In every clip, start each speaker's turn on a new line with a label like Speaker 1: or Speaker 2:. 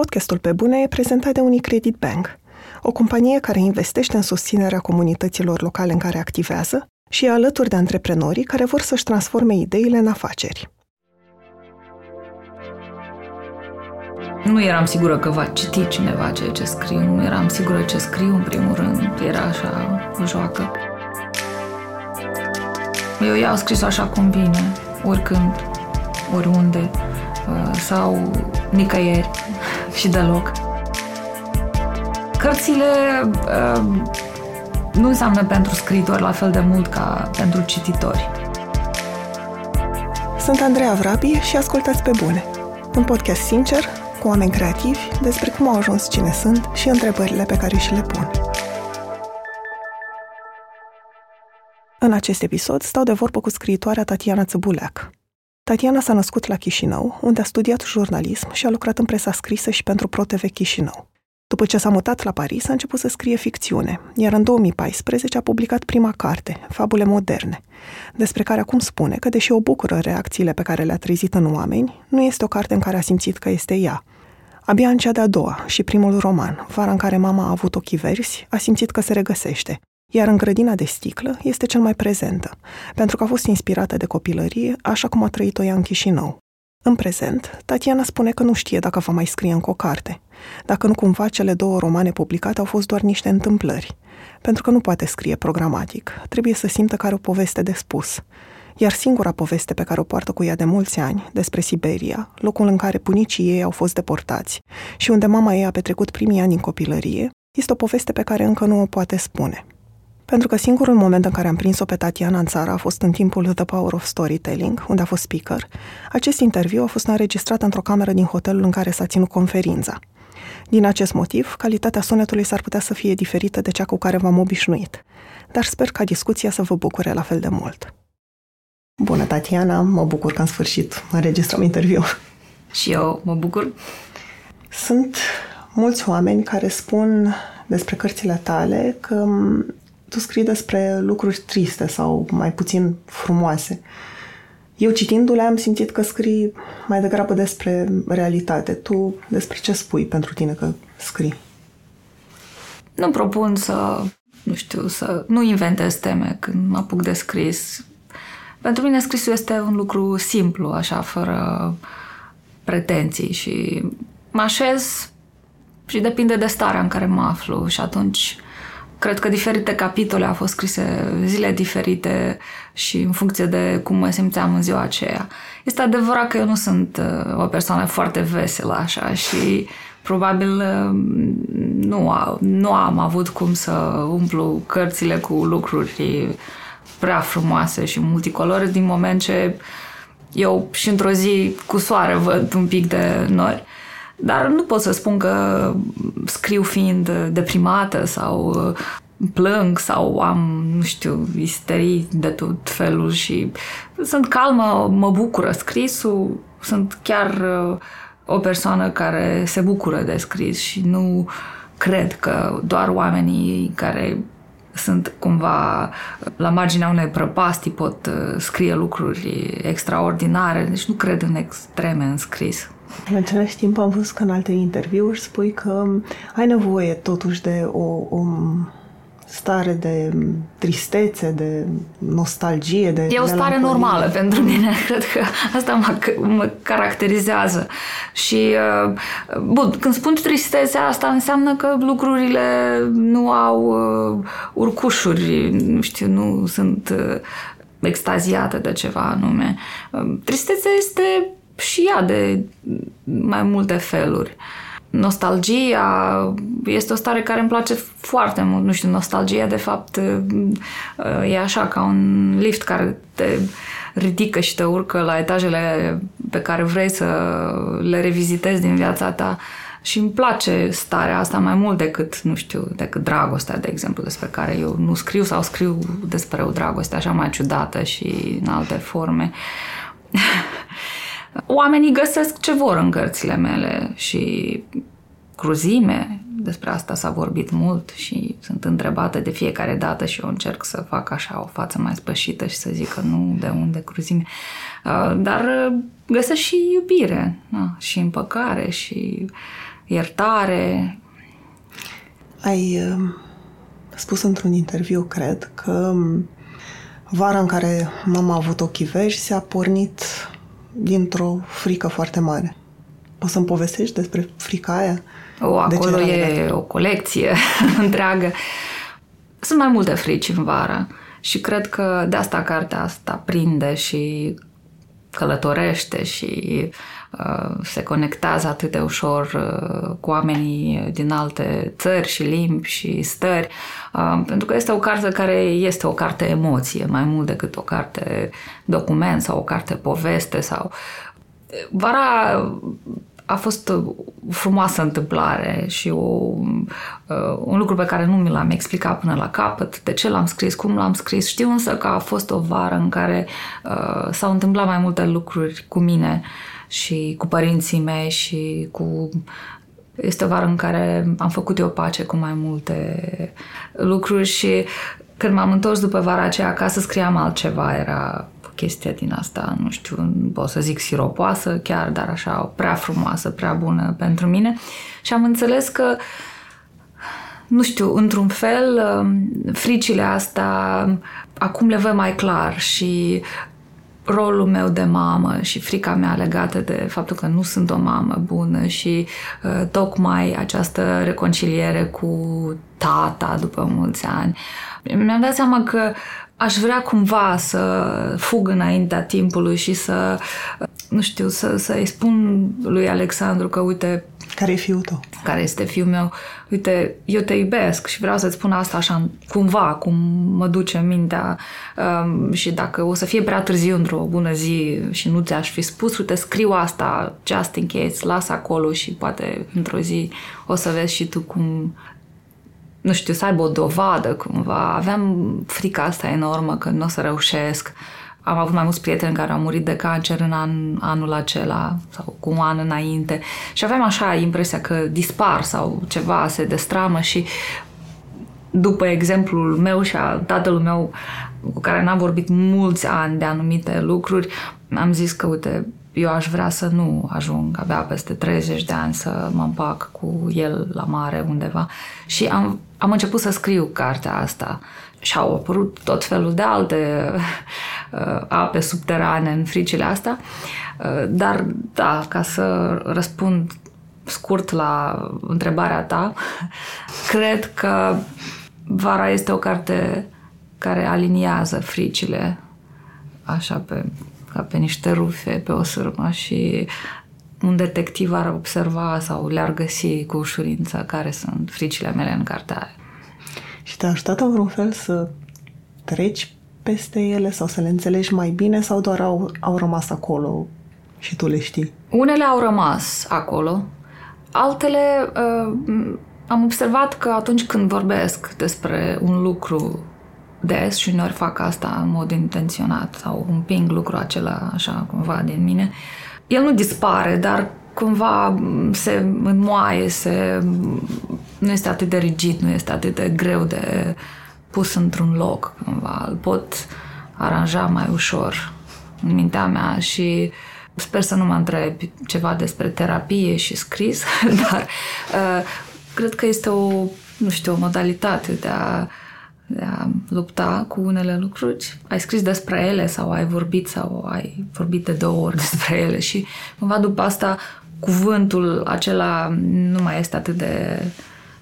Speaker 1: Podcastul Pe Bune e prezentat de Unicredit Bank, o companie care investește în susținerea comunităților locale în care activează și e alături de antreprenorii care vor să-și transforme ideile în afaceri.
Speaker 2: Nu eram sigură că va citi cineva ceea ce scriu, nu eram sigură ce scriu în primul rând, era așa o joacă. Eu i-au scris așa cum vine, oricând, oriunde, uh, sau nicăieri și deloc. Cărțile uh, nu înseamnă pentru scriitori la fel de mult ca pentru cititori.
Speaker 1: Sunt Andreea Vrabi și ascultați pe bune. Un podcast sincer, cu oameni creativi, despre cum au ajuns cine sunt și întrebările pe care și le pun. În acest episod stau de vorbă cu scriitoarea Tatiana Țăbuleac. Tatiana s-a născut la Chișinău, unde a studiat jurnalism și a lucrat în presa scrisă și pentru ProTV Chișinău. După ce s-a mutat la Paris, a început să scrie ficțiune, iar în 2014 a publicat prima carte, Fabule moderne, despre care acum spune că, deși o bucură reacțiile pe care le-a trezit în oameni, nu este o carte în care a simțit că este ea. Abia în cea de-a doua și primul roman, Vara în care mama a avut ochii verzi, a simțit că se regăsește, iar în grădina de sticlă este cel mai prezentă, pentru că a fost inspirată de copilărie, așa cum a trăit-o ea în Chișinău. În prezent, Tatiana spune că nu știe dacă va mai scrie încă o carte, dacă nu cumva cele două romane publicate au fost doar niște întâmplări, pentru că nu poate scrie programatic, trebuie să simtă că are o poveste de spus. Iar singura poveste pe care o poartă cu ea de mulți ani, despre Siberia, locul în care bunicii ei au fost deportați și unde mama ei a petrecut primii ani în copilărie, este o poveste pe care încă nu o poate spune. Pentru că singurul moment în care am prins-o pe Tatiana în țară a fost în timpul The Power of Storytelling, unde a fost speaker. Acest interviu a fost înregistrat într-o cameră din hotelul în care s-a ținut conferința. Din acest motiv, calitatea sunetului s-ar putea să fie diferită de cea cu care v-am obișnuit, dar sper ca discuția să vă bucure la fel de mult. Bună, Tatiana! Mă bucur că în sfârșit înregistrăm interviu.
Speaker 2: Și eu mă bucur.
Speaker 1: Sunt mulți oameni care spun despre cărțile tale că tu scrii despre lucruri triste sau mai puțin frumoase. Eu citindu-le am simțit că scrii mai degrabă despre realitate. Tu despre ce spui pentru tine că scrii?
Speaker 2: Nu propun să, nu știu, să nu inventez teme când mă apuc de scris. Pentru mine scrisul este un lucru simplu, așa, fără pretenții și mă așez și depinde de starea în care mă aflu și atunci Cred că diferite capitole au fost scrise zile diferite și în funcție de cum mă simțeam în ziua aceea. Este adevărat că eu nu sunt uh, o persoană foarte veselă așa și probabil uh, nu, nu am avut cum să umplu cărțile cu lucruri prea frumoase și multicolore din moment ce eu și într-o zi cu soare văd un pic de nori. Dar nu pot să spun că scriu fiind deprimată sau uh, plâng sau am, nu știu, isterii de tot felul și sunt calmă, mă bucură scrisul, sunt chiar uh, o persoană care se bucură de scris și nu cred că doar oamenii care sunt cumva la marginea unei prăpastii pot uh, scrie lucruri extraordinare, deci nu cred în extreme în scris.
Speaker 1: În același timp am văzut că în alte interviuri spui că ai nevoie totuși de o, o stare de tristețe, de nostalgie. De
Speaker 2: e o stare normală pentru mine. Cred că asta mă, mă caracterizează. Și, uh, bun, când spun tristețe, asta înseamnă că lucrurile nu au uh, urcușuri, nu știu, nu sunt uh, extaziate de ceva anume. Tristețea este și ea de mai multe feluri. Nostalgia este o stare care îmi place foarte mult. Nu știu, nostalgia de fapt e așa ca un lift care te ridică și te urcă la etajele pe care vrei să le revizitezi din viața ta și îmi place starea asta mai mult decât, nu știu, decât dragostea, de exemplu, despre care eu nu scriu sau scriu despre o dragoste așa mai ciudată și în alte forme. Oamenii găsesc ce vor în cărțile mele și cruzime, despre asta s-a vorbit mult și sunt întrebată de fiecare dată și eu încerc să fac așa o față mai spășită și să zic că nu, de unde cruzime. Uh, dar uh, găsesc și iubire și împăcare și iertare.
Speaker 1: Ai uh, spus într-un interviu, cred, că um, vara în care mama a avut ochii verzi s-a pornit dintr-o frică foarte mare. Poți să-mi povestești despre frica aia?
Speaker 2: O, acolo e o colecție întreagă. Sunt mai multe frici în vară și cred că de asta cartea asta prinde și călătorește și uh, se conectează atât de ușor uh, cu oamenii din alte țări și limbi și stări, uh, pentru că este o carte care este o carte emoție mai mult decât o carte document sau o carte poveste sau Vara a fost o frumoasă întâmplare și o, uh, un lucru pe care nu mi l-am explicat până la capăt, de ce l-am scris, cum l-am scris. Știu însă că a fost o vară în care uh, s-au întâmplat mai multe lucruri cu mine și cu părinții mei și cu este o vară în care am făcut eu pace cu mai multe lucruri și când m-am întors după vara aceea acasă scriam altceva, era chestia din asta, nu știu, pot să zic siropoasă chiar, dar așa prea frumoasă, prea bună pentru mine. Și am înțeles că nu știu, într-un fel, um, fricile astea acum le văd mai clar și rolul meu de mamă și frica mea legată de faptul că nu sunt o mamă bună și uh, tocmai această reconciliere cu tata după mulți ani. Mi-am dat seama că aș vrea cumva să fug înaintea timpului și să, nu știu, să, să-i spun lui Alexandru că, uite...
Speaker 1: Care e fiul tău?
Speaker 2: Care este fiul meu. Uite, eu te iubesc și vreau să-ți spun asta așa, cumva, cum mă duce mintea um, și dacă o să fie prea târziu într-o bună zi și nu ți-aș fi spus, uite, scriu asta just in case, las acolo și poate într-o zi o să vezi și tu cum nu știu, să aibă o dovadă cumva. Aveam frica asta enormă că nu o să reușesc. Am avut mai mulți prieteni care au murit de cancer în an, anul acela sau cu un an înainte și aveam așa impresia că dispar sau ceva se destramă și după exemplul meu și al tatălui meu cu care n-am vorbit mulți ani de anumite lucruri, am zis că, uite, eu aș vrea să nu ajung abia peste 30 de ani să mă împac cu el la mare undeva. Și am, am început să scriu cartea asta și au apărut tot felul de alte uh, ape subterane în fricile astea. Uh, dar, da, ca să răspund scurt la întrebarea ta, cred că Vara este o carte care aliniază fricile așa pe ca pe niște rufe pe o sârmă și un detectiv ar observa sau le-ar găsi cu ușurință care sunt fricile mele în cartea aia.
Speaker 1: Și te-a ajutat în vreun fel să treci peste ele sau să le înțelegi mai bine sau doar au, au rămas acolo și tu le știi?
Speaker 2: Unele au rămas acolo, altele uh, am observat că atunci când vorbesc despre un lucru des și uneori fac asta în mod intenționat sau împing lucrul acela așa cumva din mine. El nu dispare, dar cumva se înmoaie, se, nu este atât de rigid, nu este atât de greu de pus într-un loc cumva. Îl pot aranja mai ușor în mintea mea și sper să nu mă întreb ceva despre terapie și scris, dar uh, cred că este o, nu știu, o modalitate de a de a lupta cu unele lucruri. Ai scris despre ele sau ai vorbit sau ai vorbit de două ori despre ele și cumva după asta cuvântul acela nu mai este atât de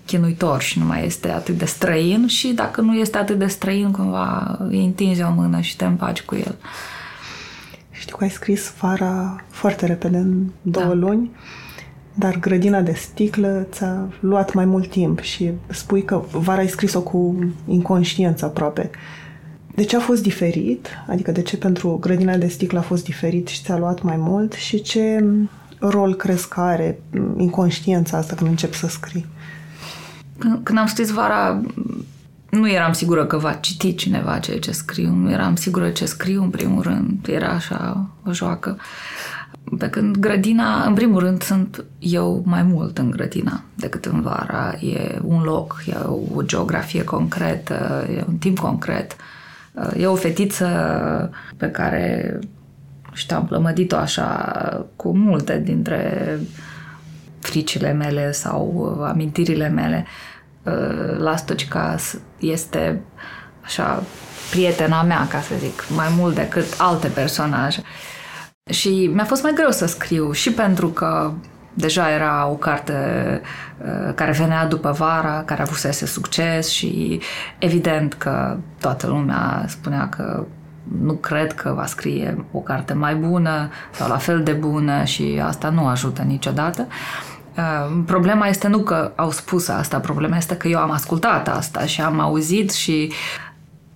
Speaker 2: chinuitor și nu mai este atât de străin și dacă nu este atât de străin, cumva îi întinzi o mână și te împaci cu el.
Speaker 1: Știu că ai scris vara foarte repede, în două da. luni. Dar grădina de sticlă ți-a luat mai mult timp și spui că vara ai scris-o cu inconștiență aproape. De ce a fost diferit? Adică de ce pentru grădina de sticlă a fost diferit și ți-a luat mai mult? Și ce rol crezi că are inconștiența asta când începi să scrii?
Speaker 2: Când am scris vara, nu eram sigură că va citi cineva ceea ce scriu. Nu eram sigură ce scriu, în primul rând. Era așa o joacă. Pe când grădina, în primul rând, sunt eu mai mult în grădina decât în vara. E un loc, e o geografie concretă, e un timp concret. E o fetiță pe care știu, am plămădit-o așa cu multe dintre fricile mele sau amintirile mele. Lastocica este așa prietena mea, ca să zic, mai mult decât alte personaje. Și mi-a fost mai greu să scriu și pentru că deja era o carte uh, care venea după vara, care avusese succes și evident că toată lumea spunea că nu cred că va scrie o carte mai bună sau la fel de bună și asta nu ajută niciodată. Uh, problema este nu că au spus asta, problema este că eu am ascultat asta și am auzit și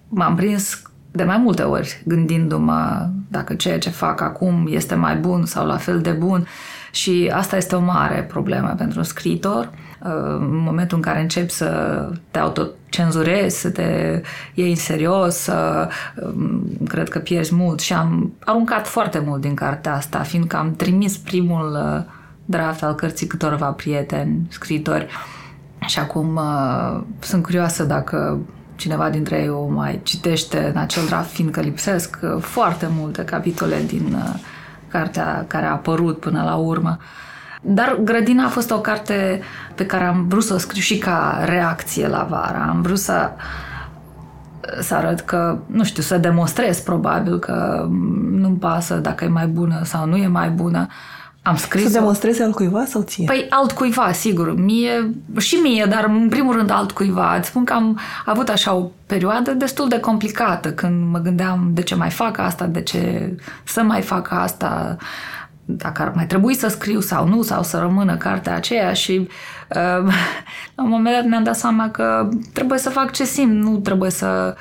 Speaker 2: m-am prins de mai multe ori gândindu-mă dacă ceea ce fac acum este mai bun sau la fel de bun și asta este o mare problemă pentru un scriitor. Uh, în momentul în care începi să te autocenzurezi, să te iei în serios, um, cred că pierzi mult și am aruncat foarte mult din cartea asta, fiindcă am trimis primul uh, draft al cărții câtorva prieteni, scriitori și acum uh, sunt curioasă dacă cineva dintre ei o mai citește în acel draft, fiindcă lipsesc uh, foarte multe capitole din uh, cartea care a apărut până la urmă. Dar Grădina a fost o carte pe care am vrut să o scriu și ca reacție la vara. Am vrut să să arăt că, nu știu, să demonstrez probabil că nu-mi pasă dacă e mai bună sau nu e mai bună. Am scris
Speaker 1: Să demonstrezi altcuiva sau ție?
Speaker 2: Păi altcuiva, sigur. Mie, și mie, dar în primul rând altcuiva. Îți spun că am avut așa o perioadă destul de complicată când mă gândeam de ce mai fac asta, de ce să mai fac asta, dacă ar mai trebui să scriu sau nu, sau să rămână cartea aceea și uh, la un moment dat mi-am dat seama că trebuie să fac ce simt, nu trebuie să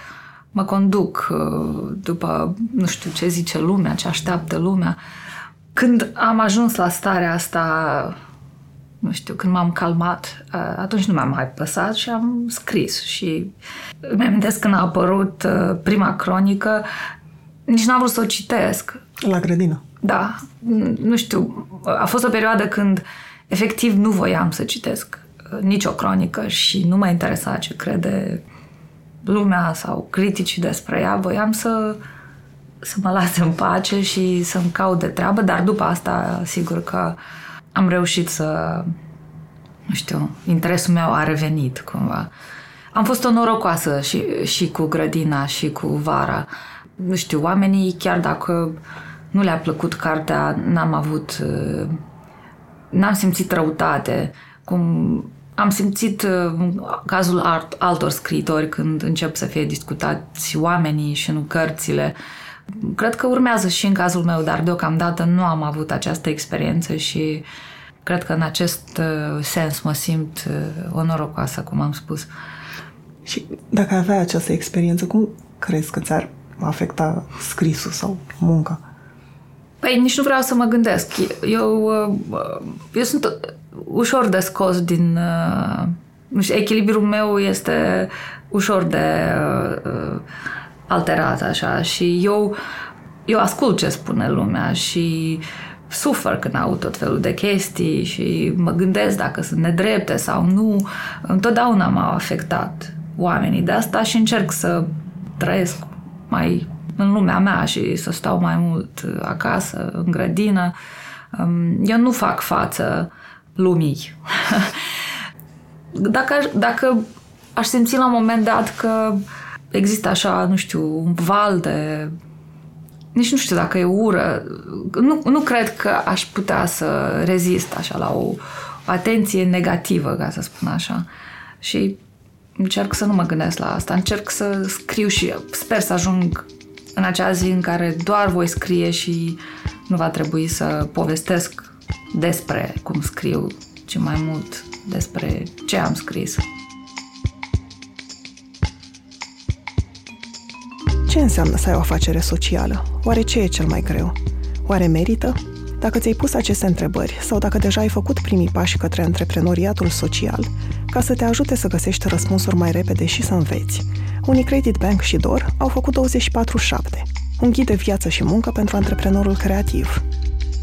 Speaker 2: mă conduc uh, după, nu știu, ce zice lumea, ce așteaptă lumea. Uh, când am ajuns la starea asta, nu știu, când m-am calmat, atunci nu m-am mai păsat și am scris. Și îmi amintesc când a apărut prima cronică, nici n-am vrut să o citesc.
Speaker 1: La grădină.
Speaker 2: Da. Nu știu, a fost o perioadă când efectiv nu voiam să citesc nicio cronică și nu mă interesa ce crede lumea sau criticii despre ea. Voiam să să mă lase în pace și să-mi caut de treabă, dar după asta, sigur că am reușit să, nu știu, interesul meu a revenit cumva. Am fost o norocoasă și, și cu grădina și cu vara. Nu știu, oamenii, chiar dacă nu le-a plăcut cartea, n-am avut, n-am simțit răutate, cum am simțit cazul altor scriitori când încep să fie discutați oamenii și nu cărțile. Cred că urmează și în cazul meu, dar deocamdată nu am avut această experiență și cred că în acest uh, sens mă simt uh, onorocoasă, cum am spus.
Speaker 1: Și dacă avea această experiență, cum crezi că ți-ar afecta scrisul sau munca?
Speaker 2: Păi nici nu vreau să mă gândesc. Eu, uh, eu sunt ușor de scos din... Nu știu, echilibrul meu este ușor de alterat așa și eu, eu ascult ce spune lumea și sufăr când aud tot felul de chestii și mă gândesc dacă sunt nedrepte sau nu. Întotdeauna m-au afectat oamenii de asta și încerc să trăiesc mai în lumea mea și să stau mai mult acasă, în grădină. Um, eu nu fac față lumii. dacă, dacă aș simți la un moment dat că există așa, nu știu, un val de... Nici nu știu dacă e ură. Nu, nu cred că aș putea să rezist așa la o atenție negativă, ca să spun așa. Și încerc să nu mă gândesc la asta. Încerc să scriu și sper să ajung în acea zi în care doar voi scrie și nu va trebui să povestesc despre cum scriu, ci mai mult despre ce am scris.
Speaker 1: Ce înseamnă să ai o afacere socială? Oare ce e cel mai greu? Oare merită? Dacă ți-ai pus aceste întrebări sau dacă deja ai făcut primii pași către antreprenoriatul social, ca să te ajute să găsești răspunsuri mai repede și să înveți, Unicredit Bank și DOR au făcut 24-7, un ghid de viață și muncă pentru antreprenorul creativ.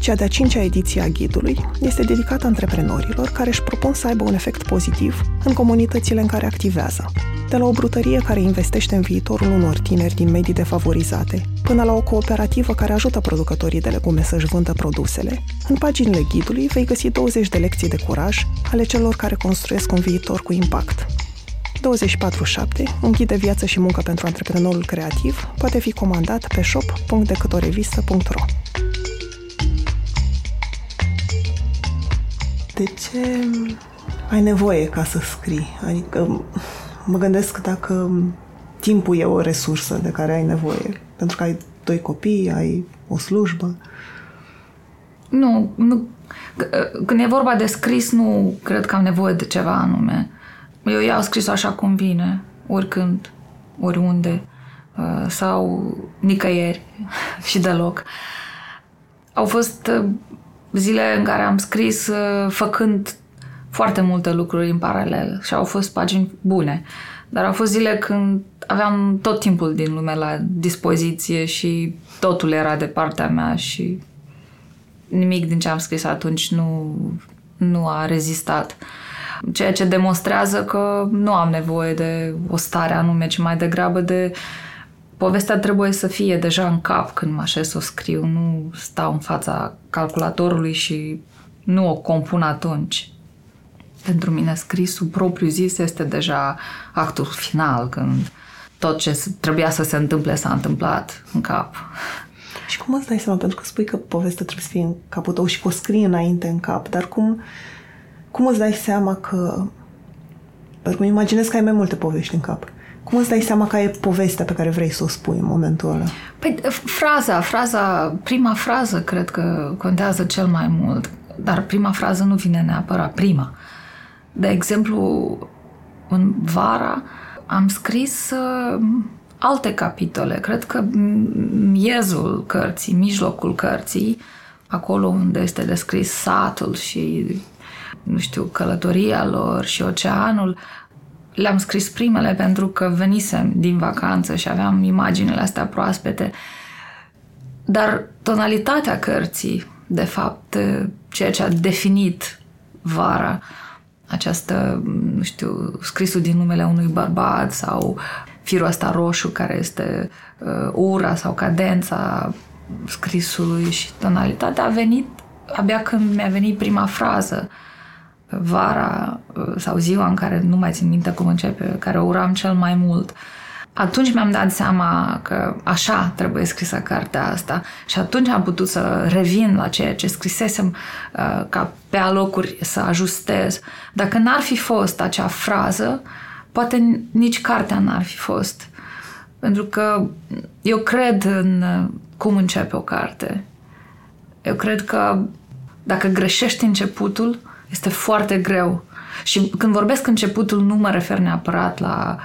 Speaker 1: Cea de-a cincea ediție a ghidului este dedicată antreprenorilor care își propun să aibă un efect pozitiv în comunitățile în care activează. De la o brutărie care investește în viitorul unor tineri din medii defavorizate, până la o cooperativă care ajută producătorii de legume să-și vândă produsele, în paginile ghidului vei găsi 20 de lecții de curaj ale celor care construiesc un viitor cu impact. 24-7, un ghid de viață și muncă pentru antreprenorul creativ, poate fi comandat pe shop.decâtorevistă.ro De ce ai nevoie ca să scrii? Adică mă gândesc dacă timpul e o resursă de care ai nevoie. Pentru că ai doi copii, ai o slujbă.
Speaker 2: Nu, nu. Când e vorba de scris, nu cred că am nevoie de ceva anume. Eu iau scris așa cum vine, oricând, oriunde, uh, sau nicăieri și deloc. Au fost uh, zile în care am scris uh, făcând foarte multe lucruri în paralel și au fost pagini bune. Dar au fost zile când aveam tot timpul din lume la dispoziție și totul era de partea mea și nimic din ce am scris atunci nu, nu a rezistat. Ceea ce demonstrează că nu am nevoie de o stare anume, ci mai degrabă de povestea trebuie să fie deja în cap când mă așez să o scriu, nu stau în fața calculatorului și nu o compun atunci. Pentru mine scrisul propriu zis este deja actul final, când tot ce trebuia să se întâmple s-a întâmplat în cap.
Speaker 1: Și cum îți dai seama? Pentru că spui că povestea trebuie să fie în capul tău și că o scrii înainte în cap, dar cum, cum îți dai seama că... Pentru că îmi imaginez că ai mai multe povești în cap. Cum îți dai seama că e povestea pe care vrei să o spui în momentul ăla?
Speaker 2: Păi fraza, fraza, prima frază cred că contează cel mai mult, dar prima frază nu vine neapărat prima. De exemplu, în vara am scris uh, alte capitole. Cred că miezul cărții, mijlocul cărții, acolo unde este descris satul și, nu știu, călătoria lor și oceanul, le-am scris primele pentru că venisem din vacanță și aveam imaginele astea proaspete. Dar tonalitatea cărții, de fapt, ceea ce a definit vara, această, nu știu, scrisul din numele unui bărbat sau firul ăsta roșu care este uh, ura sau cadența scrisului și tonalitatea a venit abia când mi-a venit prima frază vara uh, sau ziua în care nu mai țin minte cum începe, care o uram cel mai mult. Uh, atunci mi-am dat seama că așa trebuie scrisă cartea asta și atunci am putut să revin la ceea ce scrisesem uh, ca pe alocuri să ajustez. Dacă n-ar fi fost acea frază, poate nici cartea n-ar fi fost. Pentru că eu cred în uh, cum începe o carte. Eu cred că dacă greșești începutul, este foarte greu. Și când vorbesc începutul, nu mă refer neapărat la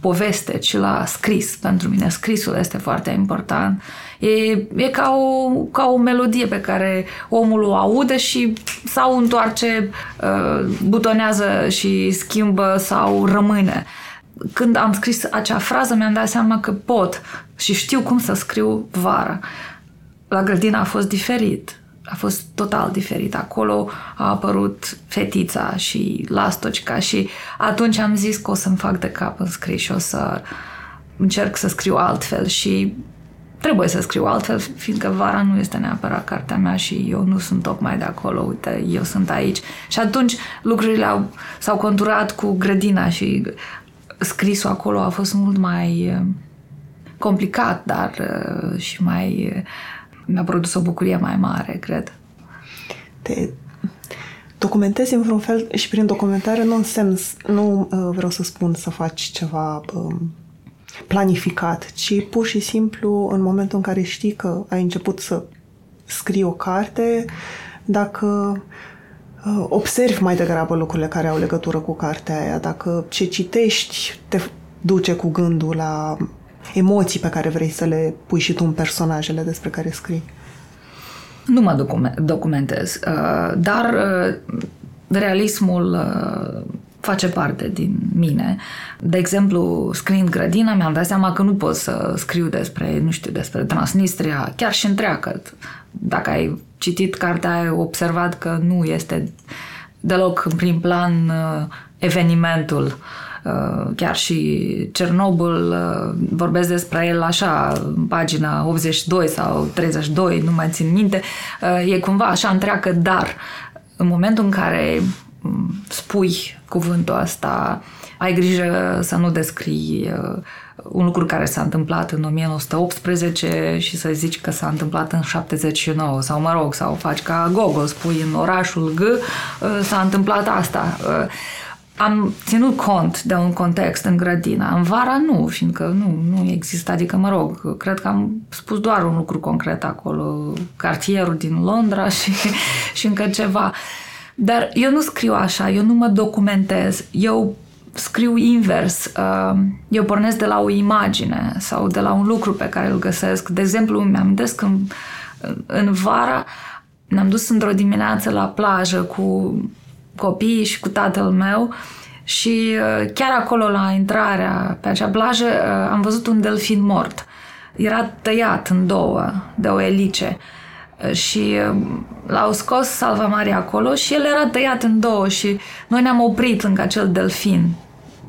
Speaker 2: poveste, ci la scris. Pentru mine scrisul este foarte important. E, e ca, o, ca o melodie pe care omul o aude și sau întoarce, uh, butonează și schimbă sau rămâne. Când am scris acea frază, mi-am dat seama că pot și știu cum să scriu vara. La grădina a fost diferit a fost total diferit. Acolo a apărut fetița și lastocica și atunci am zis că o să-mi fac de cap în scris și o să încerc să scriu altfel și trebuie să scriu altfel, fiindcă vara nu este neapărat cartea mea și eu nu sunt tocmai de acolo, uite, eu sunt aici. Și atunci lucrurile au, s-au conturat cu grădina și scrisul acolo a fost mult mai eh, complicat, dar eh, și mai mi-a produs o bucurie mai mare, cred.
Speaker 1: Te documentezi în vreun fel și prin documentare nu însemn, nu uh, vreau să spun să faci ceva um, planificat, ci pur și simplu în momentul în care știi că ai început să scrii o carte, dacă uh, observi mai degrabă lucrurile care au legătură cu cartea aia, dacă ce citești te duce cu gândul la emoții pe care vrei să le pui și tu în personajele despre care scrii?
Speaker 2: Nu mă documentez, uh, dar uh, realismul uh, face parte din mine. De exemplu, scriind grădina, mi-am dat seama că nu pot să scriu despre, nu știu, despre Transnistria, chiar și întreagă. Dacă ai citit cartea, ai observat că nu este deloc în prim plan evenimentul uh, chiar și Cernobâl, uh, vorbesc despre el așa, în pagina 82 sau 32, nu mai țin minte, e cumva așa întreagă, dar în momentul în care mm, spui cuvântul ăsta, ai grijă să nu descrii un lucru care s-a întâmplat în 1918 și să zici că s-a întâmplat în 79 sau mă rog, sau faci ca Gogol, spui în orașul G s-a întâmplat asta am ținut cont de un context în grădina. În vara nu, fiindcă nu, nu există. Adică, mă rog, cred că am spus doar un lucru concret acolo. Cartierul din Londra și, și încă ceva. Dar eu nu scriu așa, eu nu mă documentez. Eu scriu invers. Uh, eu pornesc de la o imagine sau de la un lucru pe care îl găsesc. De exemplu, mi-am că în, în vara ne-am dus într-o dimineață la plajă cu copiii și cu tatăl meu și uh, chiar acolo la intrarea pe acea plajă uh, am văzut un delfin mort. Era tăiat în două de o elice uh, și l-au scos salvamarii acolo și el era tăiat în două și noi ne-am oprit lângă acel delfin.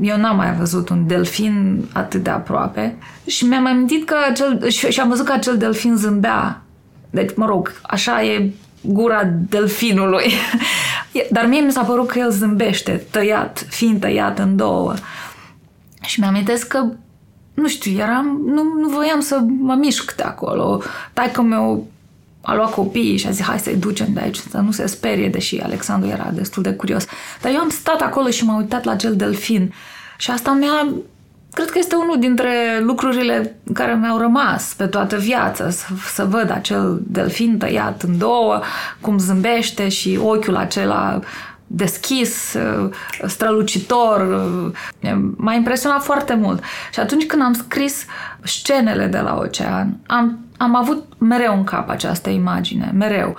Speaker 2: Eu n-am mai văzut un delfin atât de aproape și mi-am amintit că acel, și, și am văzut că acel delfin zâmbea. Deci, mă rog, așa e gura delfinului. Dar mie mi s-a părut că el zâmbește, tăiat, fiind tăiat în două. Și mi-am că nu știu, eram, nu, nu voiam să mă mișc de acolo. Taică meu a luat copiii și a zis hai să-i ducem de aici, să nu se sperie, deși Alexandru era destul de curios. Dar eu am stat acolo și m-am uitat la acel delfin și asta mi-a Cred că este unul dintre lucrurile care mi-au rămas pe toată viața, să, să văd acel delfin tăiat în două, cum zâmbește și ochiul acela deschis, strălucitor. M-a impresionat foarte mult. Și atunci când am scris scenele de la ocean, am, am avut mereu în cap această imagine, mereu.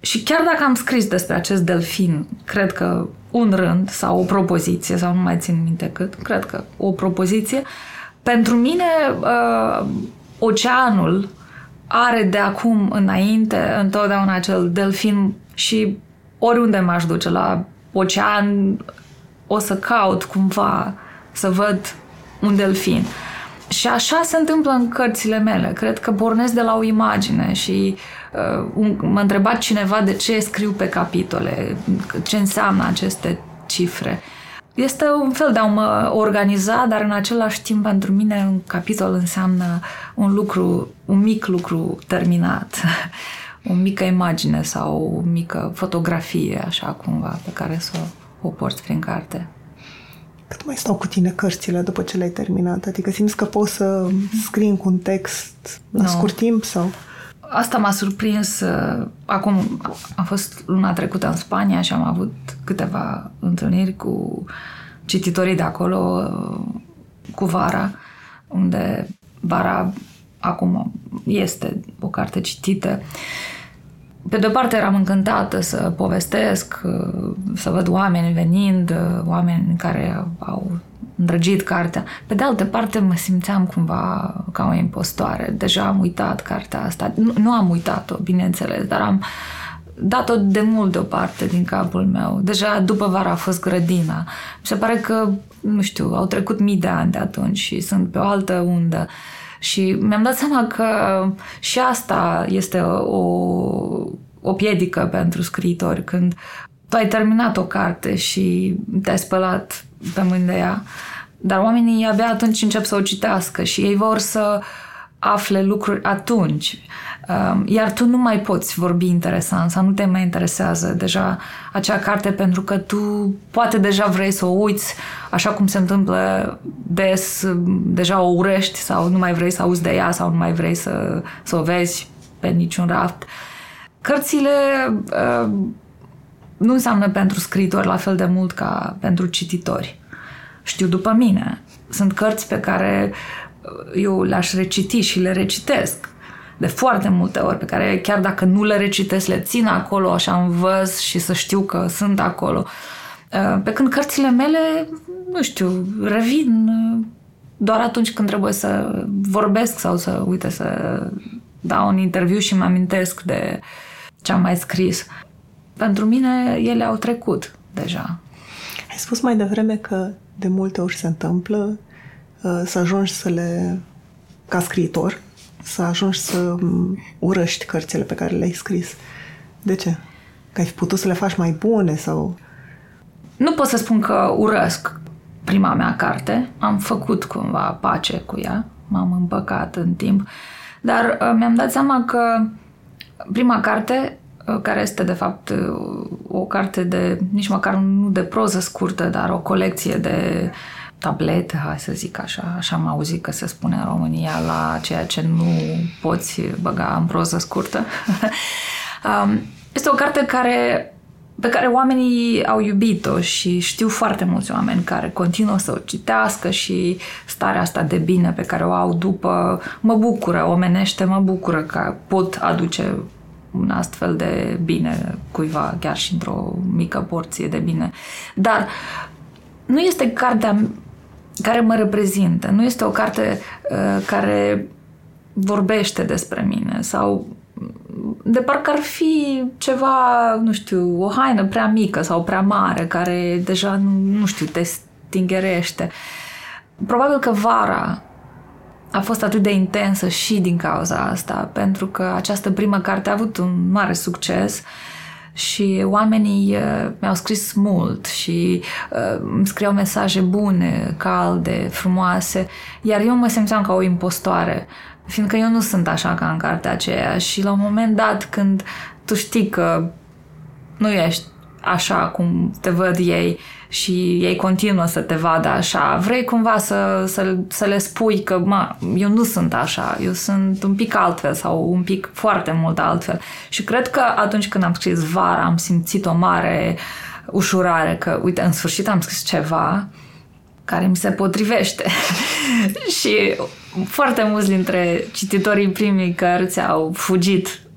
Speaker 2: Și chiar dacă am scris despre acest delfin, cred că un rând sau o propoziție, sau nu mai țin minte cât, cred că o propoziție, pentru mine uh, oceanul are de acum înainte întotdeauna acel delfin și oriunde m-aș duce la ocean o să caut cumva să văd un delfin. Și așa se întâmplă în cărțile mele. Cred că pornesc de la o imagine și uh, un, m-a întrebat cineva de ce scriu pe capitole, ce înseamnă aceste cifre. Este un fel de a mă organiza, dar în același timp pentru mine un capitol înseamnă un lucru, un mic lucru terminat, o mică imagine sau o mică fotografie, așa cumva, pe care să o, o porți prin carte.
Speaker 1: Cât mai stau cu tine cărțile după ce le-ai terminat? Adică simți că poți să scrii în un text la no. scurt timp sau...
Speaker 2: Asta m-a surprins. Uh, acum am fost luna trecută în Spania și am avut câteva întâlniri cu cititorii de acolo, uh, cu Vara, unde Vara acum este o carte citită. Pe de o parte eram încântată să povestesc, să văd oameni venind, oameni care au îndrăgit cartea. Pe de altă parte mă simțeam cumva ca o impostoare. Deja am uitat cartea asta. Nu, nu am uitat-o, bineînțeles, dar am dat-o de mult deoparte din capul meu. Deja după vară a fost grădina. Mi se pare că, nu știu, au trecut mii de ani de atunci și sunt pe o altă undă. Și mi-am dat seama că și asta este o, o piedică pentru scriitori. Când tu ai terminat o carte și te-ai spălat pe mâini de ea, dar oamenii abia atunci încep să o citească și ei vor să afle lucruri atunci. Um, iar tu nu mai poți vorbi interesant sau nu te mai interesează deja acea carte pentru că tu poate deja vrei să o uiți așa cum se întâmplă des, deja o urești sau nu mai vrei să auzi de ea sau nu mai vrei să, să o vezi pe niciun raft. Cărțile uh, nu înseamnă pentru scriitori la fel de mult ca pentru cititori. Știu după mine. Sunt cărți pe care eu le-aș reciti și le recitesc de foarte multe ori, pe care chiar dacă nu le recitesc, le țin acolo, așa învăț și să știu că sunt acolo. Uh, pe când cărțile mele, nu știu, revin uh, doar atunci când trebuie să vorbesc sau să, uite, să dau un interviu și mă amintesc de ce am mai scris. Pentru mine ele au trecut. deja.
Speaker 1: Ai spus mai devreme că de multe ori se întâmplă uh, să ajungi să le, ca scriitor, să ajungi să urăști cărțile pe care le-ai scris. De ce? Că ai putut să le faci mai bune sau...
Speaker 2: Nu pot să spun că urăsc prima mea carte. Am făcut cumva pace cu ea. M-am împăcat în timp. Dar uh, mi-am dat seama că prima carte uh, care este de fapt uh, o carte de, nici măcar nu de proză scurtă, dar o colecție de tablete, hai să zic așa, așa am auzit că se spune în România la ceea ce nu poți băga în proză scurtă. Um, este o carte care, pe care oamenii au iubit-o și știu foarte mulți oameni care continuă să o citească și starea asta de bine pe care o au după mă bucură, omenește mă bucură că pot aduce un astfel de bine cuiva, chiar și într-o mică porție de bine. Dar nu este cartea care mă reprezintă, nu este o carte uh, care vorbește despre mine sau de parcă ar fi ceva, nu știu, o haină prea mică sau prea mare, care deja, nu, nu știu, te stingerește. Probabil că vara a fost atât de intensă și din cauza asta, pentru că această primă carte a avut un mare succes și oamenii uh, mi-au scris mult și uh, îmi scriau mesaje bune, calde, frumoase, iar eu mă simțeam ca o impostoare Fiindcă eu nu sunt așa ca în cartea aceea. Și la un moment dat când tu știi că nu ești așa cum te văd ei și ei continuă să te vadă așa, vrei cumva să, să, să le spui că mă, eu nu sunt așa, eu sunt un pic altfel sau un pic foarte mult altfel. Și cred că atunci când am scris vara am simțit o mare ușurare că, uite, în sfârșit am scris ceva care mi se potrivește. și foarte mulți dintre cititorii primii cărți au fugit uh,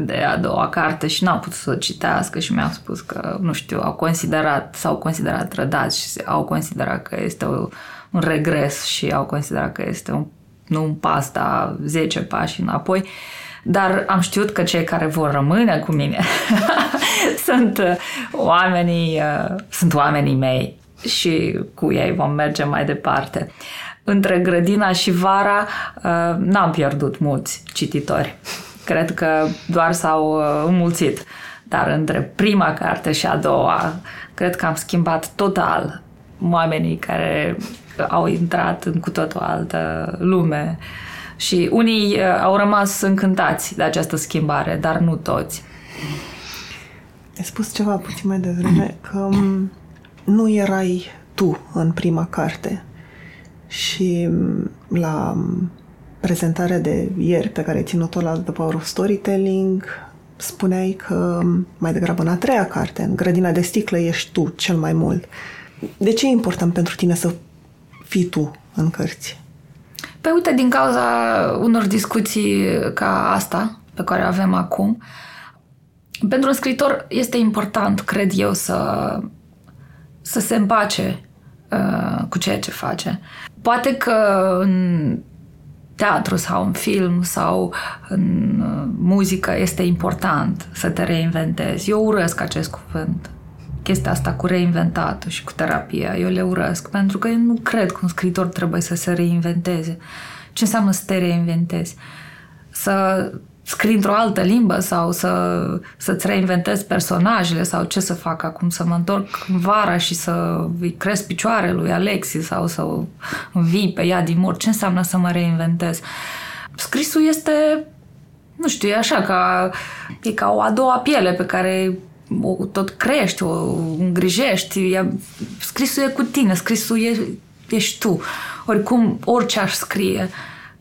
Speaker 2: de a doua carte și n-au putut să o citească și mi-au spus că, nu știu, au considerat, s-au considerat trădați și au considerat că este o, un regres și au considerat că este un, nu un pas, dar 10 pași înapoi. Dar am știut că cei care vor rămâne cu mine sunt uh, oamenii, uh, sunt oamenii mei și cu ei vom merge mai departe. Între grădina și vara uh, n-am pierdut mulți cititori. Cred că doar s-au uh, înmulțit. Dar între prima carte și a doua, cred că am schimbat total oamenii care au intrat în cu totul altă lume. Și unii uh, au rămas încântați de această schimbare, dar nu toți.
Speaker 1: Ai spus ceva puțin mai devreme că um, nu erai tu în prima carte și mm, la mm, prezentarea de ieri pe care ai ținut-o la The Power of Storytelling spuneai că mm, mai degrabă în a treia carte, în grădina de sticlă, ești tu cel mai mult. De ce e important pentru tine să fii tu în cărți?
Speaker 2: Pe uite, din cauza unor discuții ca asta pe care o avem acum, pentru un scritor este important, cred eu, să să se împace uh, cu ceea ce face. Poate că în teatru sau în film sau în uh, muzică este important să te reinventezi. Eu urăsc acest cuvânt. Chestia asta cu reinventatul și cu terapia, eu le urăsc pentru că eu nu cred că un scriitor trebuie să se reinventeze. Ce înseamnă să te reinventezi? Să scrii într-o altă limbă sau să, să-ți reinventezi personajele sau ce să fac acum, să mă întorc în vara și să îi cresc picioare lui Alexi sau să învii pe ea din mor. Ce înseamnă să mă reinventez? Scrisul este, nu știu, e așa, ca, e ca o a doua piele pe care o tot crești, o îngrijești. E, scrisul e cu tine, scrisul e, ești tu. Oricum, orice aș scrie,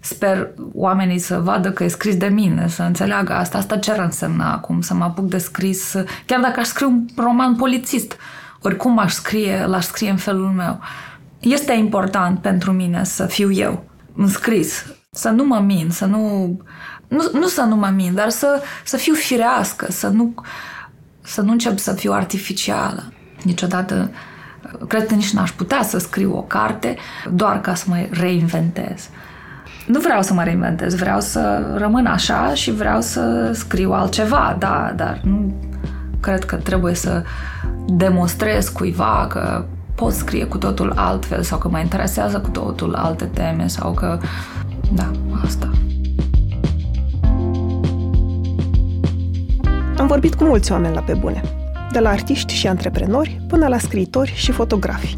Speaker 2: Sper oamenii să vadă că e scris de mine, să înțeleagă asta. Asta ce ar însemna acum, să mă apuc de scris, chiar dacă aș scrie un roman polițist, oricum aș scrie, l-aș scrie în felul meu. Este important pentru mine să fiu eu, în scris, să nu mă min, să nu, nu, nu să nu mă min, dar să, să fiu firească, să nu, să nu încep să fiu artificială. Niciodată, cred că nici n-aș putea să scriu o carte doar ca să mă reinventez nu vreau să mă reinventez, vreau să rămân așa și vreau să scriu altceva, da, dar nu cred că trebuie să demonstrez cuiva că pot scrie cu totul altfel sau că mă interesează cu totul alte teme sau că... Da, asta.
Speaker 1: Am vorbit cu mulți oameni la pe bune, de la artiști și antreprenori până la scriitori și fotografi.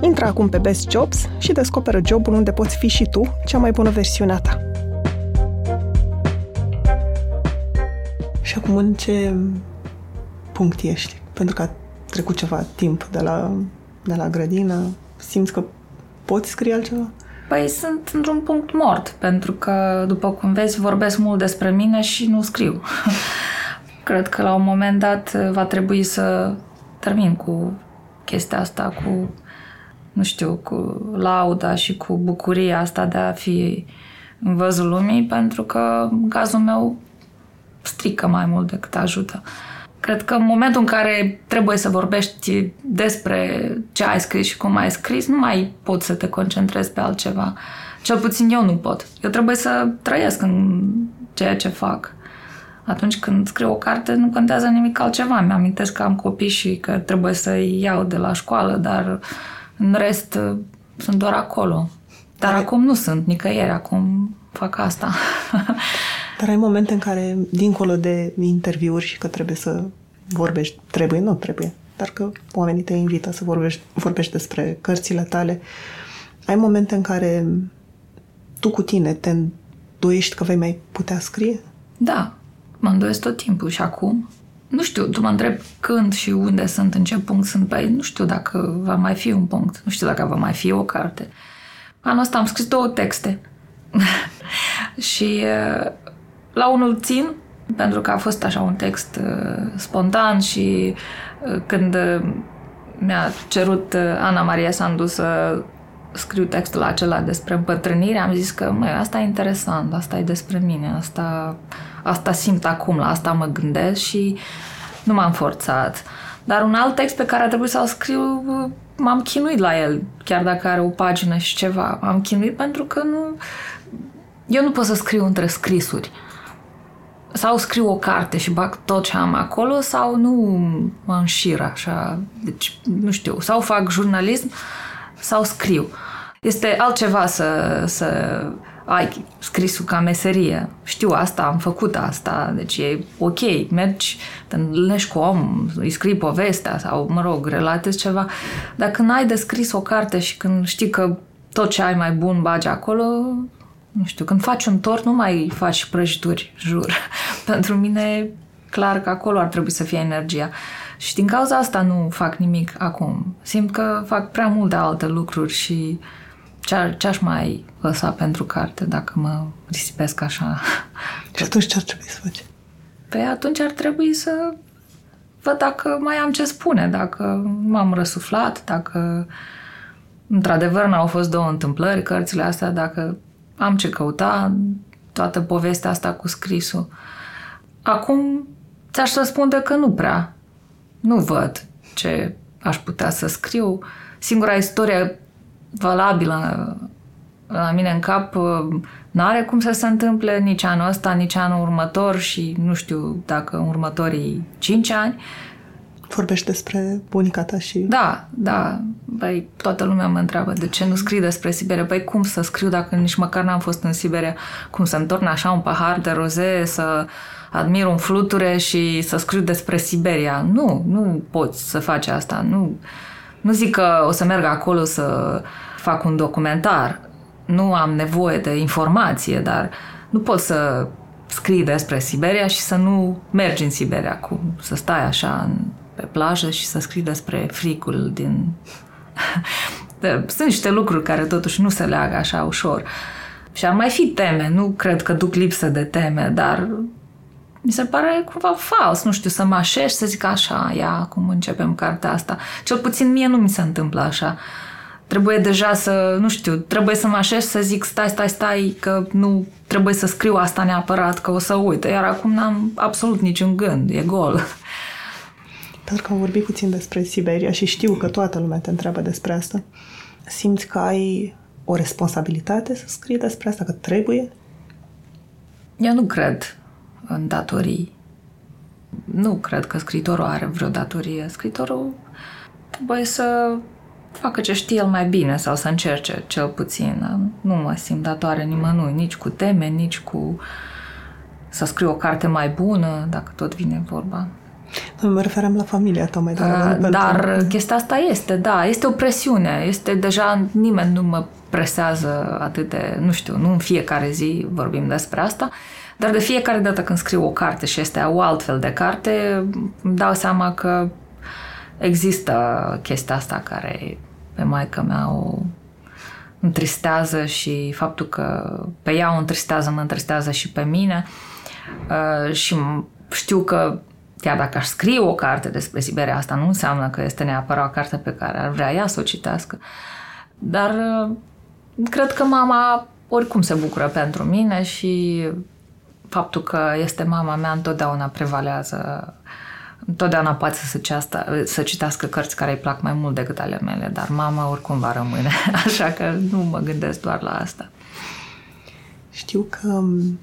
Speaker 1: Intră acum pe Best Jobs și descoperă jobul unde poți fi și tu cea mai bună versiune a ta. Și acum în ce punct ești? Pentru că a trecut ceva timp de la, de la grădină, simți că poți scrie altceva?
Speaker 2: Păi sunt într-un punct mort, pentru că, după cum vezi, vorbesc mult despre mine și nu scriu. Cred că la un moment dat va trebui să termin cu chestia asta, cu, nu știu, cu lauda și cu bucuria asta de a fi în văzul lumii, pentru că cazul meu strică mai mult decât ajută. Cred că în momentul în care trebuie să vorbești despre ce ai scris și cum ai scris, nu mai poți să te concentrezi pe altceva. Cel puțin eu nu pot. Eu trebuie să trăiesc în ceea ce fac. Atunci când scriu o carte, nu contează nimic altceva. Mi-amintesc că am copii și că trebuie să-i iau de la școală, dar în rest sunt doar acolo. Dar acum nu sunt nicăieri, acum fac asta.
Speaker 1: Dar ai momente în care, dincolo de interviuri și că trebuie să vorbești, trebuie, nu trebuie, dar că oamenii te invită să vorbești, vorbești despre cărțile tale, ai momente în care tu cu tine te îndoiești că vei mai putea scrie?
Speaker 2: Da, mă îndoiesc tot timpul și acum. Nu știu, tu mă întreb când și unde sunt, în ce punct sunt, pe nu știu dacă va mai fi un punct, nu știu dacă va mai fi o carte. Anul ăsta am scris două texte. Și la unul țin, pentru că a fost așa un text uh, spontan și uh, când uh, mi-a cerut uh, Ana Maria Sandu să scriu textul acela despre împătrânire, am zis că, măi, asta e interesant, asta e despre mine, asta, asta simt acum, la asta mă gândesc și nu m-am forțat. Dar un alt text pe care a trebuit să-l scriu, uh, m-am chinuit la el, chiar dacă are o pagină și ceva. M-am chinuit pentru că nu... Eu nu pot să scriu între scrisuri sau scriu o carte și bag tot ce am acolo sau nu mă înșir așa. Deci, nu știu, sau fac jurnalism sau scriu. Este altceva să, să ai scrisul ca meserie. Știu asta, am făcut asta, deci e ok, mergi, te întâlnești cu om, îi scrii povestea sau, mă rog, relatezi ceva. Dar când ai de scris o carte și când știi că tot ce ai mai bun bagi acolo, nu știu, când faci un tort, nu mai faci prăjituri, jur. Pentru mine, clar că acolo ar trebui să fie energia. Și din cauza asta nu fac nimic acum. Simt că fac prea multe alte lucruri și ce, ce aș mai lăsa pentru carte dacă mă risipesc așa.
Speaker 1: Și atunci ce ar trebui să faci?
Speaker 2: Păi atunci ar trebui să văd dacă mai am ce spune, dacă m-am răsuflat, dacă într-adevăr n-au fost două întâmplări cărțile astea, dacă am ce căuta, toată povestea asta cu scrisul. Acum ți-aș răspunde că nu prea. Nu văd ce aș putea să scriu. Singura istorie valabilă la mine în cap n-are cum să se întâmple nici anul ăsta, nici anul următor și nu știu dacă în următorii cinci ani.
Speaker 1: Vorbești despre bunica ta și...
Speaker 2: Da, da. Băi, toată lumea mă întreabă de ce nu scrii despre Siberia. Băi, cum să scriu dacă nici măcar n-am fost în Siberia? Cum să întorn așa un pahar de roze, să admir un fluture și să scriu despre Siberia? Nu, nu poți să faci asta. Nu, nu zic că o să merg acolo să fac un documentar. Nu am nevoie de informație, dar nu pot să scrii despre Siberia și să nu mergi în Siberia, cu, să stai așa în pe plajă și să scrii despre fricul din... Sunt niște lucruri care totuși nu se leagă așa ușor. Și ar mai fi teme, nu cred că duc lipsă de teme, dar mi se pare cumva fals, nu știu, să mă așești, să zic așa, ia, acum începem cartea asta. Cel puțin mie nu mi se întâmplă așa. Trebuie deja să, nu știu, trebuie să mă așești să zic stai, stai, stai, că nu trebuie să scriu asta neapărat, că o să uit. Iar acum n-am absolut niciun gând, e gol.
Speaker 1: Pentru că am vorbit puțin despre Siberia și știu că toată lumea te întreabă despre asta. Simți că ai o responsabilitate să scrii despre asta, că trebuie?
Speaker 2: Eu nu cred în datorii. Nu cred că scritorul are vreo datorie. Scritorul trebuie să facă ce știe el mai bine sau să încerce cel puțin. Nu mă simt datoare nimănui, nici cu teme, nici cu să scriu o carte mai bună, dacă tot vine vorba.
Speaker 1: Nu mă referam la familia ta mai degrabă.
Speaker 2: Uh, dar pentru... chestia asta este, da, este o presiune. Este deja, nimeni nu mă presează atât de, nu știu, nu în fiecare zi vorbim despre asta, dar de fiecare dată când scriu o carte și este o altfel de carte, îmi dau seama că există chestia asta care pe maică mea o întristează și faptul că pe ea o întristează, mă întristează și pe mine uh, și știu că chiar dacă aș scrie o carte despre Siberia, asta nu înseamnă că este neapărat o carte pe care ar vrea ea să o citească. Dar uh, cred că mama oricum se bucură pentru mine și faptul că este mama mea întotdeauna prevalează Întotdeauna poate să, ceasta, să citească cărți care îi plac mai mult decât ale mele, dar mama oricum va rămâne, așa că nu mă gândesc doar la asta.
Speaker 1: Știu că um,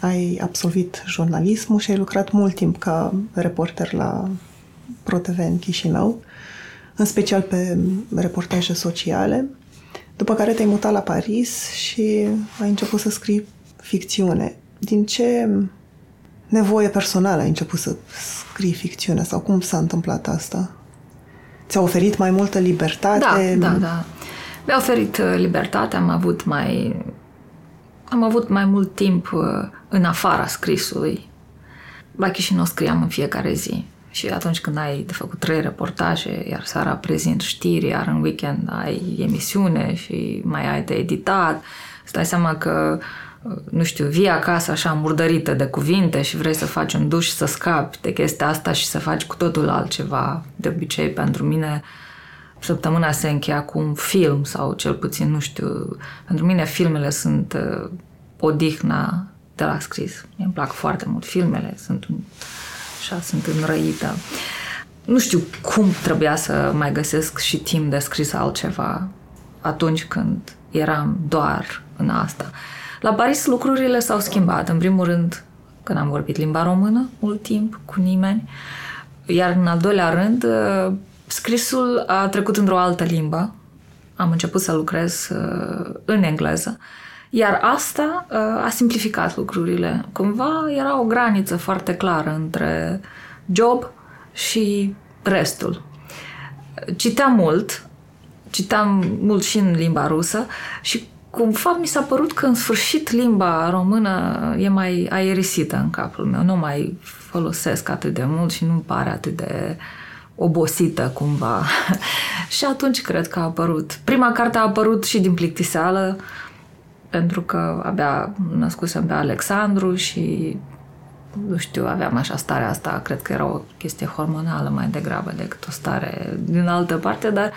Speaker 1: ai absolvit jurnalismul și ai lucrat mult timp ca reporter la ProTV în Chișinău, în special pe reportaje sociale, după care te-ai mutat la Paris și ai început să scrii ficțiune. Din ce nevoie personală ai început să scrii ficțiune sau cum s-a întâmplat asta? Ți-a oferit mai multă libertate?
Speaker 2: Da, da, da. Mi-a oferit uh, libertate, am avut mai am avut mai mult timp uh, în afara scrisului. La Chișinău scriam în fiecare zi. Și atunci când ai de făcut trei reportaje, iar seara prezint știri, iar în weekend ai emisiune și mai ai de editat, îți dai seama că nu știu, vii acasă așa murdărită de cuvinte și vrei să faci un duș să scapi de chestia asta și să faci cu totul altceva. De obicei, pentru mine, săptămâna se încheia cu un film sau cel puțin, nu știu, pentru mine filmele sunt uh, odihna de la scris. Îmi plac foarte mult filmele, sunt așa, sunt înrăită. Nu știu cum trebuia să mai găsesc și timp de scris altceva atunci când eram doar în asta. La Paris lucrurile s-au schimbat. În primul rând, când am vorbit limba română mult timp cu nimeni, iar în al doilea rând, uh, scrisul a trecut într-o altă limbă. Am început să lucrez uh, în engleză. Iar asta uh, a simplificat lucrurile. Cumva era o graniță foarte clară între job și restul. Citeam mult, citeam mult și în limba rusă și cumva mi s-a părut că în sfârșit limba română e mai aerisită în capul meu. Nu mai folosesc atât de mult și nu-mi pare atât de obosită cumva. și atunci cred că a apărut. Prima carte a apărut și din plictiseală, pentru că abia născusem pe Alexandru și nu știu, aveam așa starea asta, cred că era o chestie hormonală mai degrabă decât o stare din altă parte, dar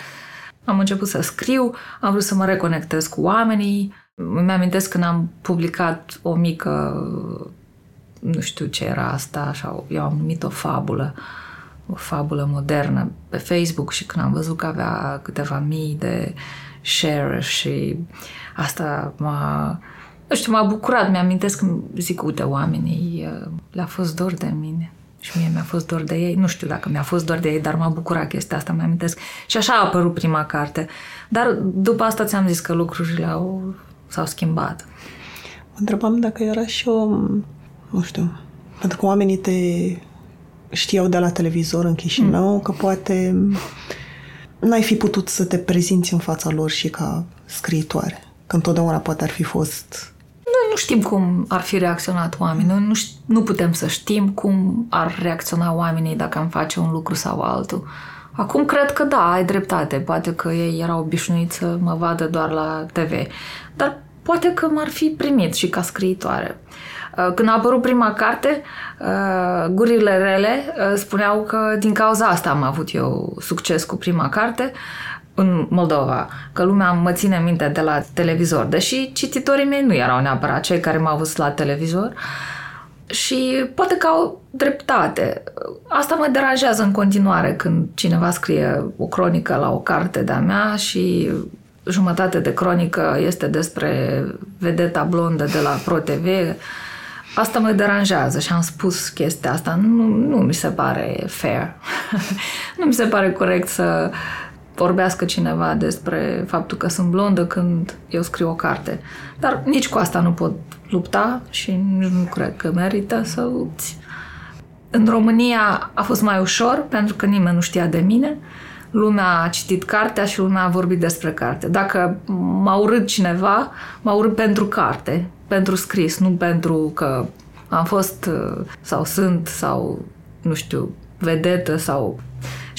Speaker 2: am început să scriu, am vrut să mă reconectez cu oamenii. Îmi amintesc când am publicat o mică, nu știu ce era asta, așa, eu am numit o fabulă, o fabulă modernă pe Facebook și când am văzut că avea câteva mii de share și asta m-a, nu știu, m-a bucurat. Mi-amintesc când zic, uite, oamenii le-a fost dor de mine. Și mie mi-a fost dor de ei. Nu știu dacă mi-a fost dor de ei, dar m-a bucurat chestia asta, mi amintesc. Și așa a apărut prima carte. Dar după asta ți-am zis că lucrurile au, s-au schimbat.
Speaker 1: Mă întrebam dacă era și o, nu știu, pentru că oamenii te știau de la televizor în Chișinău, mm. că poate n-ai fi putut să te prezinți în fața lor și ca scriitoare. Că întotdeauna poate ar fi fost
Speaker 2: nu știm cum ar fi reacționat oamenii. Noi nu, nu putem să știm cum ar reacționa oamenii dacă am face un lucru sau altul. Acum cred că da, ai dreptate. Poate că ei erau obișnuiți să mă vadă doar la TV. Dar poate că m-ar fi primit și ca scriitoare. Uh, când a apărut prima carte, uh, gurile rele uh, spuneau că din cauza asta am avut eu succes cu prima carte în Moldova, că lumea mă ține minte de la televizor, deși cititorii mei nu erau neapărat cei care m-au văzut la televizor și poate că au dreptate. Asta mă deranjează în continuare când cineva scrie o cronică la o carte de-a mea și jumătate de cronică este despre vedeta blondă de la ProTV. Asta mă deranjează și am spus chestia asta. Nu, nu mi se pare fair. nu mi se pare corect să vorbească cineva despre faptul că sunt blondă când eu scriu o carte. Dar nici cu asta nu pot lupta și nu cred că merită să lupți. În România a fost mai ușor pentru că nimeni nu știa de mine. Lumea a citit cartea și lumea a vorbit despre carte. Dacă m-a urât cineva, m-a urât pentru carte, pentru scris, nu pentru că am fost sau sunt sau, nu știu, vedetă sau...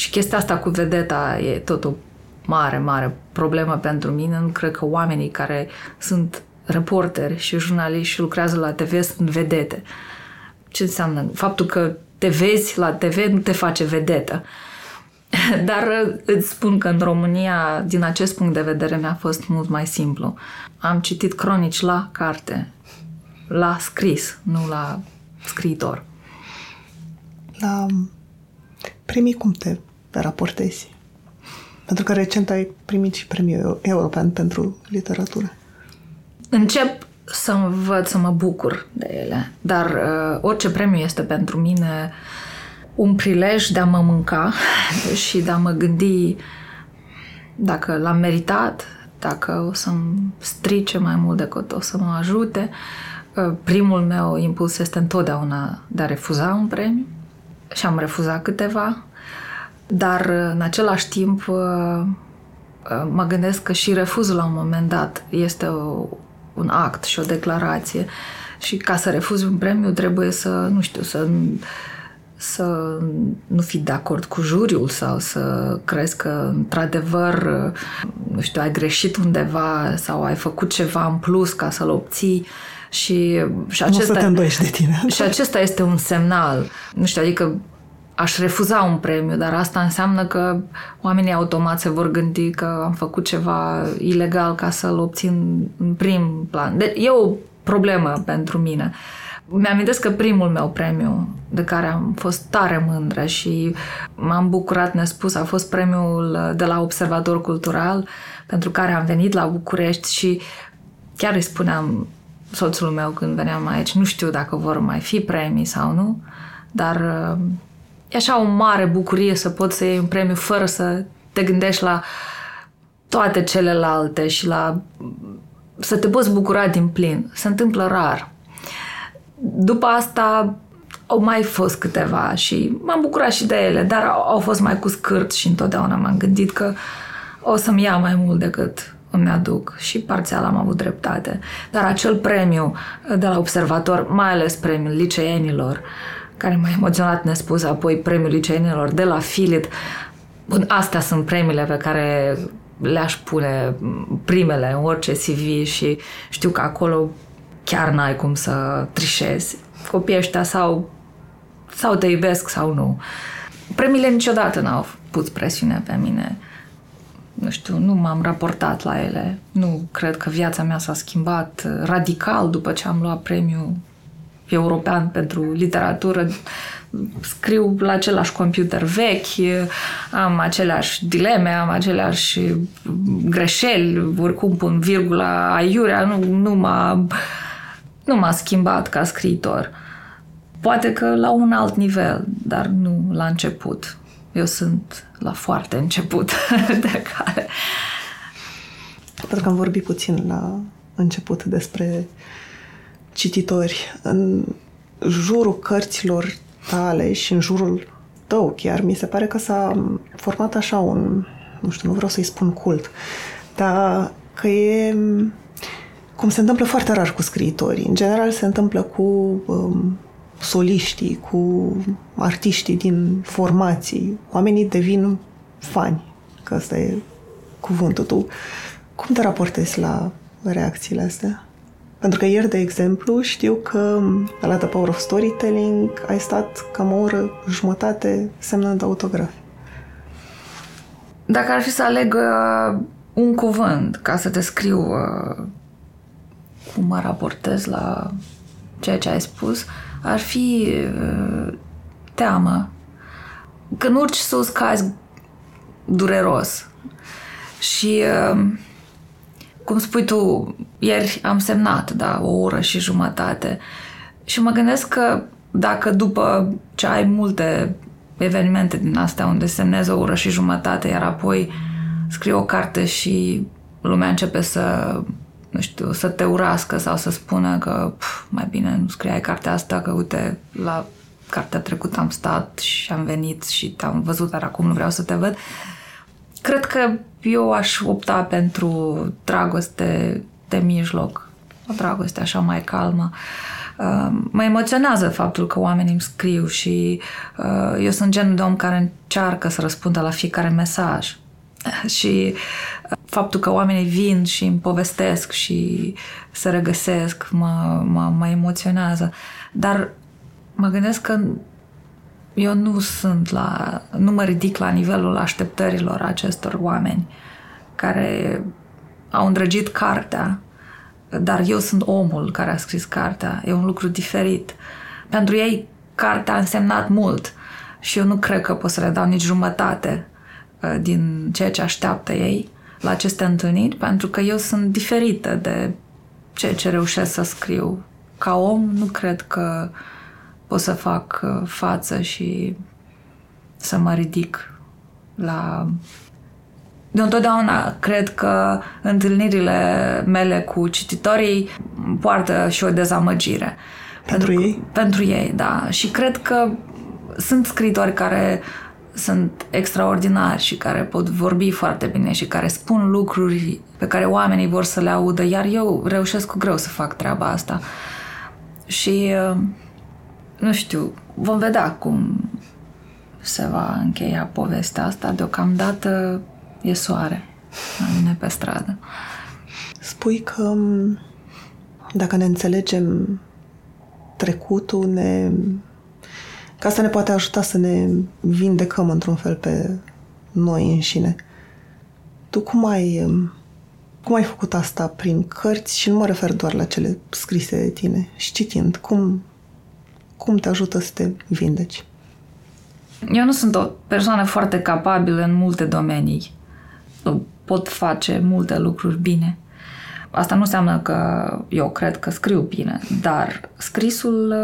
Speaker 2: Și chestia asta cu vedeta e tot o mare, mare problemă pentru mine. Nu cred că oamenii care sunt reporteri și jurnaliști și lucrează la TV sunt vedete. Ce înseamnă? Faptul că te vezi la TV nu te face vedetă. Dar îți spun că în România, din acest punct de vedere, mi-a fost mult mai simplu. Am citit cronici la carte, la scris, nu la scriitor.
Speaker 1: La primii cum te raportezi? Pentru că recent ai primit și premiul european pentru literatură.
Speaker 2: Încep să văd să mă bucur de ele, dar uh, orice premiu este pentru mine un prilej de a mă mânca și de a mă gândi dacă l-am meritat, dacă o să-mi strice mai mult decât o să mă ajute. Uh, primul meu impuls este întotdeauna de a refuza un premiu și am refuzat câteva, dar în același timp uh, uh, mă gândesc că și refuzul la un moment dat este o, un act și o declarație și ca să refuzi un premiu trebuie să, nu știu, să să nu fii de acord cu juriul sau să crezi că într-adevăr, nu știu, ai greșit undeva sau ai făcut ceva în plus ca să-l obții și, și
Speaker 1: acesta, nu să te de tine.
Speaker 2: Și acesta este un semnal. Nu știu, adică aș refuza un premiu, dar asta înseamnă că oamenii automat se vor gândi că am făcut ceva ilegal ca să-l obțin în prim plan. De- e o problemă pentru mine. Mi-amintesc că primul meu premiu de care am fost tare mândră și m-am bucurat nespus a fost premiul de la Observator Cultural pentru care am venit la București și chiar îi spuneam soțul meu când veneam aici, nu știu dacă vor mai fi premii sau nu, dar e așa o mare bucurie să poți să iei un premiu fără să te gândești la toate celelalte și la să te poți bucura din plin. Se întâmplă rar. După asta au mai fost câteva și m-am bucurat și de ele, dar au fost mai cu scârt și întotdeauna m-am gândit că o să-mi ia mai mult decât îmi aduc și parțial am avut dreptate. Dar acel premiu de la observator, mai ales premiul liceenilor, uh, care m-a emoționat nespus, apoi premiul liceenilor de la Filit. Bun, astea sunt premiile pe care le-aș pune primele în orice CV și știu că acolo chiar n-ai cum să trișezi. Copiii ăștia sau, sau te iubesc sau nu. Premiile niciodată n-au pus presiune pe mine. Nu știu, nu m-am raportat la ele. Nu cred că viața mea s-a schimbat radical după ce am luat premiul european pentru literatură, scriu la același computer vechi, am aceleași dileme, am aceleași greșeli, oricum pun virgula aiurea, nu, nu m-a, nu m-a schimbat ca scriitor. Poate că la un alt nivel, dar nu la început. Eu sunt la foarte început de care.
Speaker 1: Pentru că am vorbit puțin la început despre cititori în jurul cărților tale și în jurul tău chiar, mi se pare că s-a format așa un, nu știu, nu vreau să-i spun cult, dar că e cum se întâmplă foarte rar cu scriitorii. În general se întâmplă cu um, soliștii, cu artiștii din formații. Oamenii devin fani, că asta e cuvântul. Tu cum te raportezi la reacțiile astea? Pentru că ieri, de exemplu, știu că la The Power of Storytelling ai stat cam o oră jumătate semnând autografe.
Speaker 2: Dacă ar fi să aleg uh, un cuvânt ca să descriu uh, cum mă raportez la ceea ce ai spus, ar fi uh, teamă. Când urci sus, cazi dureros. Și uh, cum spui tu, ieri am semnat, da, o oră și jumătate. Și mă gândesc că dacă după ce ai multe evenimente din astea unde semnezi o oră și jumătate, iar apoi scrii o carte și lumea începe să nu știu, să te urască sau să spună că pf, mai bine nu scriai cartea asta, că uite, la cartea trecută am stat și am venit și te-am văzut, dar acum nu vreau să te văd. Cred că eu aș opta pentru dragoste de mijloc, o dragoste așa mai calmă. Uh, mă emoționează faptul că oamenii îmi scriu și uh, eu sunt genul de om care încearcă să răspundă la fiecare mesaj. Și uh, faptul că oamenii vin și îmi povestesc și se regăsesc mă, mă, mă emoționează. Dar mă gândesc că eu nu sunt la, nu mă ridic la nivelul așteptărilor acestor oameni care au îndrăgit cartea, dar eu sunt omul care a scris cartea. E un lucru diferit. Pentru ei, cartea a însemnat mult și eu nu cred că pot să le dau nici jumătate uh, din ceea ce așteaptă ei la aceste întâlniri, pentru că eu sunt diferită de ceea ce reușesc să scriu. Ca om, nu cred că pot să fac uh, față și să mă ridic la... De întotdeauna cred că întâlnirile mele cu cititorii poartă și o dezamăgire.
Speaker 1: Pentru, pentru ei?
Speaker 2: Pentru ei, da. Și cred că sunt scritori care sunt extraordinari și care pot vorbi foarte bine și care spun lucruri pe care oamenii vor să le audă, iar eu reușesc cu greu să fac treaba asta. Și uh, nu știu, vom vedea cum se va încheia povestea asta. Deocamdată e soare la mine pe stradă.
Speaker 1: Spui că dacă ne înțelegem trecutul, ne... că asta ne poate ajuta să ne vindecăm într-un fel pe noi înșine. Tu cum ai, cum ai făcut asta prin cărți și nu mă refer doar la cele scrise de tine și citind? Cum, cum te ajută să te vindeci?
Speaker 2: Eu nu sunt o persoană foarte capabilă în multe domenii. Nu pot face multe lucruri bine. Asta nu înseamnă că eu cred că scriu bine, dar scrisul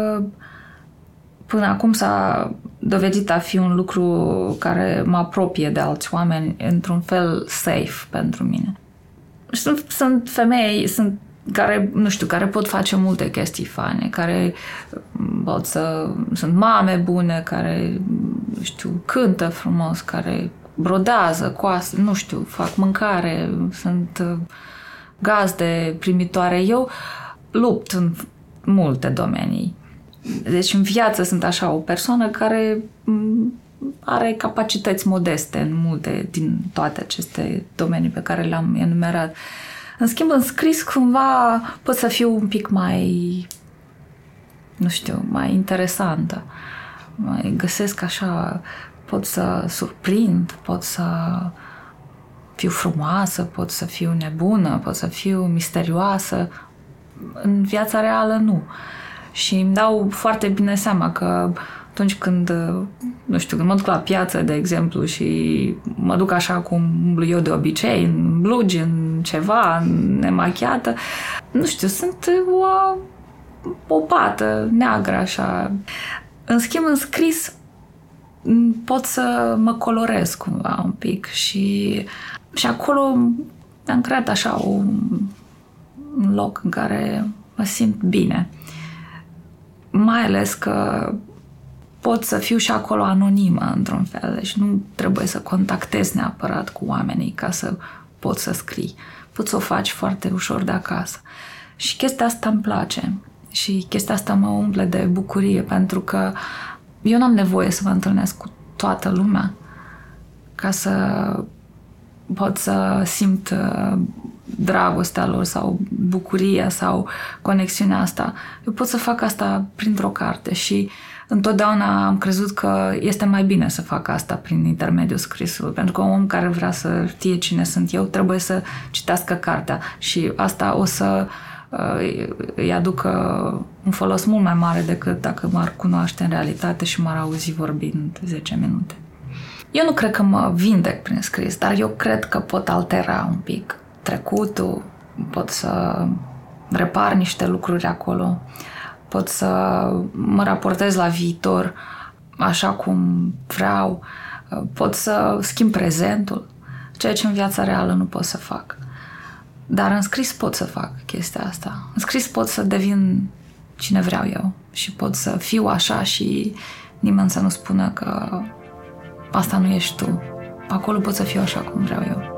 Speaker 2: până acum s-a dovedit a fi un lucru care mă apropie de alți oameni într-un fel safe pentru mine. Sunt, sunt femei, sunt care, nu știu, care pot face multe chestii fane, care mm, pot să... sunt mame bune, care, nu știu, cântă frumos, care brodează, coasă, nu știu, fac mâncare, sunt uh, gazde primitoare. Eu lupt în multe domenii. Deci în viață sunt așa o persoană care mm, are capacități modeste în multe din toate aceste domenii pe care le-am enumerat. Uh, în schimb, în scris, cumva pot să fiu un pic mai, nu știu, mai interesantă. Mai găsesc așa, pot să surprind, pot să fiu frumoasă, pot să fiu nebună, pot să fiu misterioasă. În viața reală nu. Și îmi dau foarte bine seama că atunci când, nu știu, când mă duc la piață, de exemplu, și mă duc așa cum umblu eu de obicei, în blugi, în ceva, nemachiată, nu știu, sunt o, o pată neagră așa. În schimb, în scris pot să mă colorez cumva un pic și, și acolo am creat așa un, un loc în care mă simt bine. Mai ales că pot să fiu și acolo anonimă, într-un fel. Deci nu trebuie să contactez neapărat cu oamenii ca să pot să scrii. Poți să o faci foarte ușor de acasă. Și chestia asta îmi place. Și chestia asta mă umple de bucurie, pentru că eu n-am nevoie să mă întâlnesc cu toată lumea ca să pot să simt uh, dragostea lor sau bucuria sau conexiunea asta. Eu pot să fac asta printr-o carte și întotdeauna am crezut că este mai bine să fac asta prin intermediul scrisului, pentru că un om care vrea să știe cine sunt eu trebuie să citească cartea și asta o să uh, îi aducă un folos mult mai mare decât dacă m-ar cunoaște în realitate și m-ar auzi vorbind 10 minute. Eu nu cred că mă vindec prin scris, dar eu cred că pot altera un pic trecutul, pot să repar niște lucruri acolo, pot să mă raportez la viitor așa cum vreau, pot să schimb prezentul, ceea ce în viața reală nu pot să fac. Dar în scris pot să fac chestia asta. În scris pot să devin cine vreau eu și pot să fiu așa și nimeni să nu spună că asta nu ești tu. Acolo pot să fiu așa cum vreau eu.